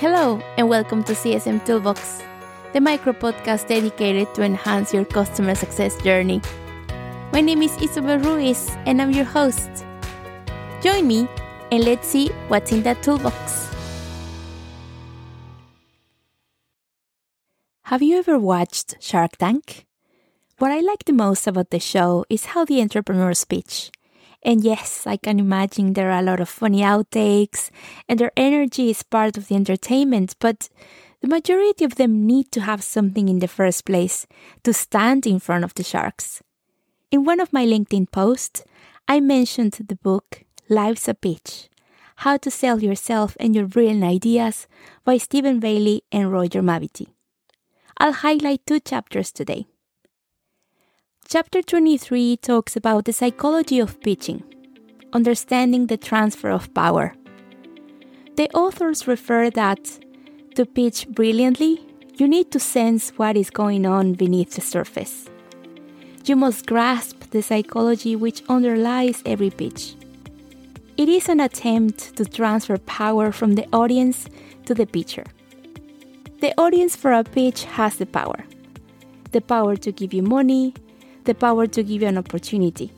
Hello, and welcome to CSM Toolbox, the micro podcast dedicated to enhance your customer success journey. My name is Isabel Ruiz, and I'm your host. Join me, and let's see what's in that toolbox. Have you ever watched Shark Tank? What I like the most about the show is how the entrepreneurs pitch. And yes, I can imagine there are a lot of funny outtakes, and their energy is part of the entertainment, but the majority of them need to have something in the first place to stand in front of the sharks. In one of my LinkedIn posts, I mentioned the book Life's a Pitch How to Sell Yourself and Your Brilliant Ideas by Stephen Bayley and Roger Mavity. I'll highlight two chapters today. Chapter 23 talks about the psychology of pitching, understanding the transfer of power. The authors refer that to pitch brilliantly, you need to sense what is going on beneath the surface. You must grasp the psychology which underlies every pitch. It is an attempt to transfer power from the audience to the pitcher. The audience for a pitch has the power the power to give you money, the power to give you an opportunity.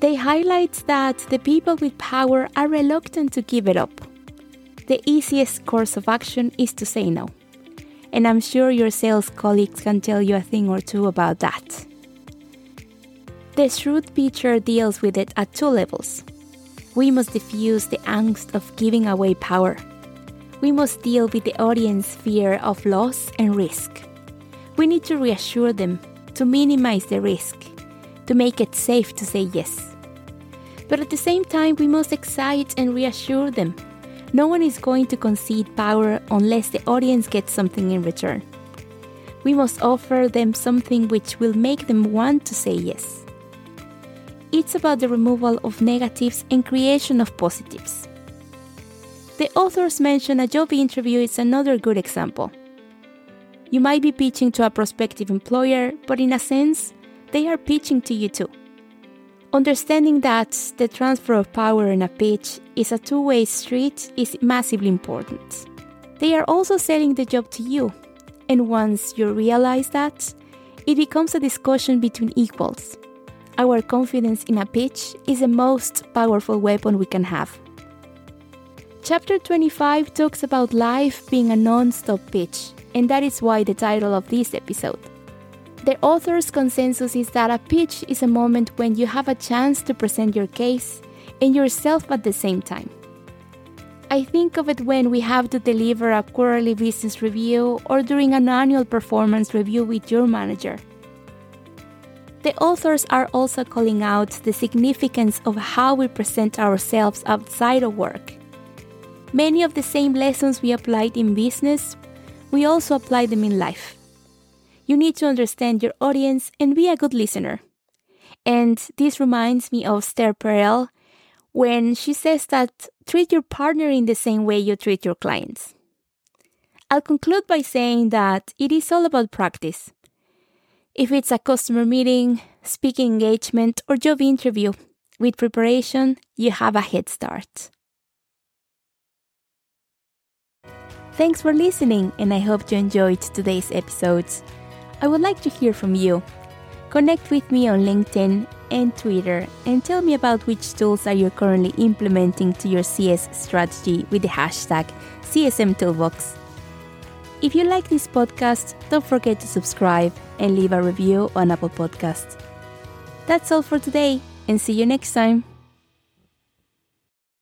They highlight that the people with power are reluctant to give it up. The easiest course of action is to say no. And I'm sure your sales colleagues can tell you a thing or two about that. The shrewd pitcher deals with it at two levels. We must diffuse the angst of giving away power. We must deal with the audience fear of loss and risk. We need to reassure them to minimize the risk, to make it safe to say yes. But at the same time, we must excite and reassure them. No one is going to concede power unless the audience gets something in return. We must offer them something which will make them want to say yes. It's about the removal of negatives and creation of positives. The authors mention a job interview is another good example. You might be pitching to a prospective employer, but in a sense, they are pitching to you too. Understanding that the transfer of power in a pitch is a two way street is massively important. They are also selling the job to you, and once you realize that, it becomes a discussion between equals. Our confidence in a pitch is the most powerful weapon we can have. Chapter 25 talks about life being a non stop pitch and that is why the title of this episode. The author's consensus is that a pitch is a moment when you have a chance to present your case and yourself at the same time. I think of it when we have to deliver a quarterly business review or during an annual performance review with your manager. The authors are also calling out the significance of how we present ourselves outside of work. Many of the same lessons we applied in business we also apply them in life. You need to understand your audience and be a good listener. And this reminds me of Esther Perel when she says that treat your partner in the same way you treat your clients. I'll conclude by saying that it is all about practice. If it's a customer meeting, speaking engagement, or job interview, with preparation, you have a head start. Thanks for listening, and I hope you enjoyed today's episodes. I would like to hear from you. Connect with me on LinkedIn and Twitter and tell me about which tools are you currently implementing to your CS strategy with the hashtag CSM Toolbox. If you like this podcast, don't forget to subscribe and leave a review on Apple Podcasts. That's all for today, and see you next time.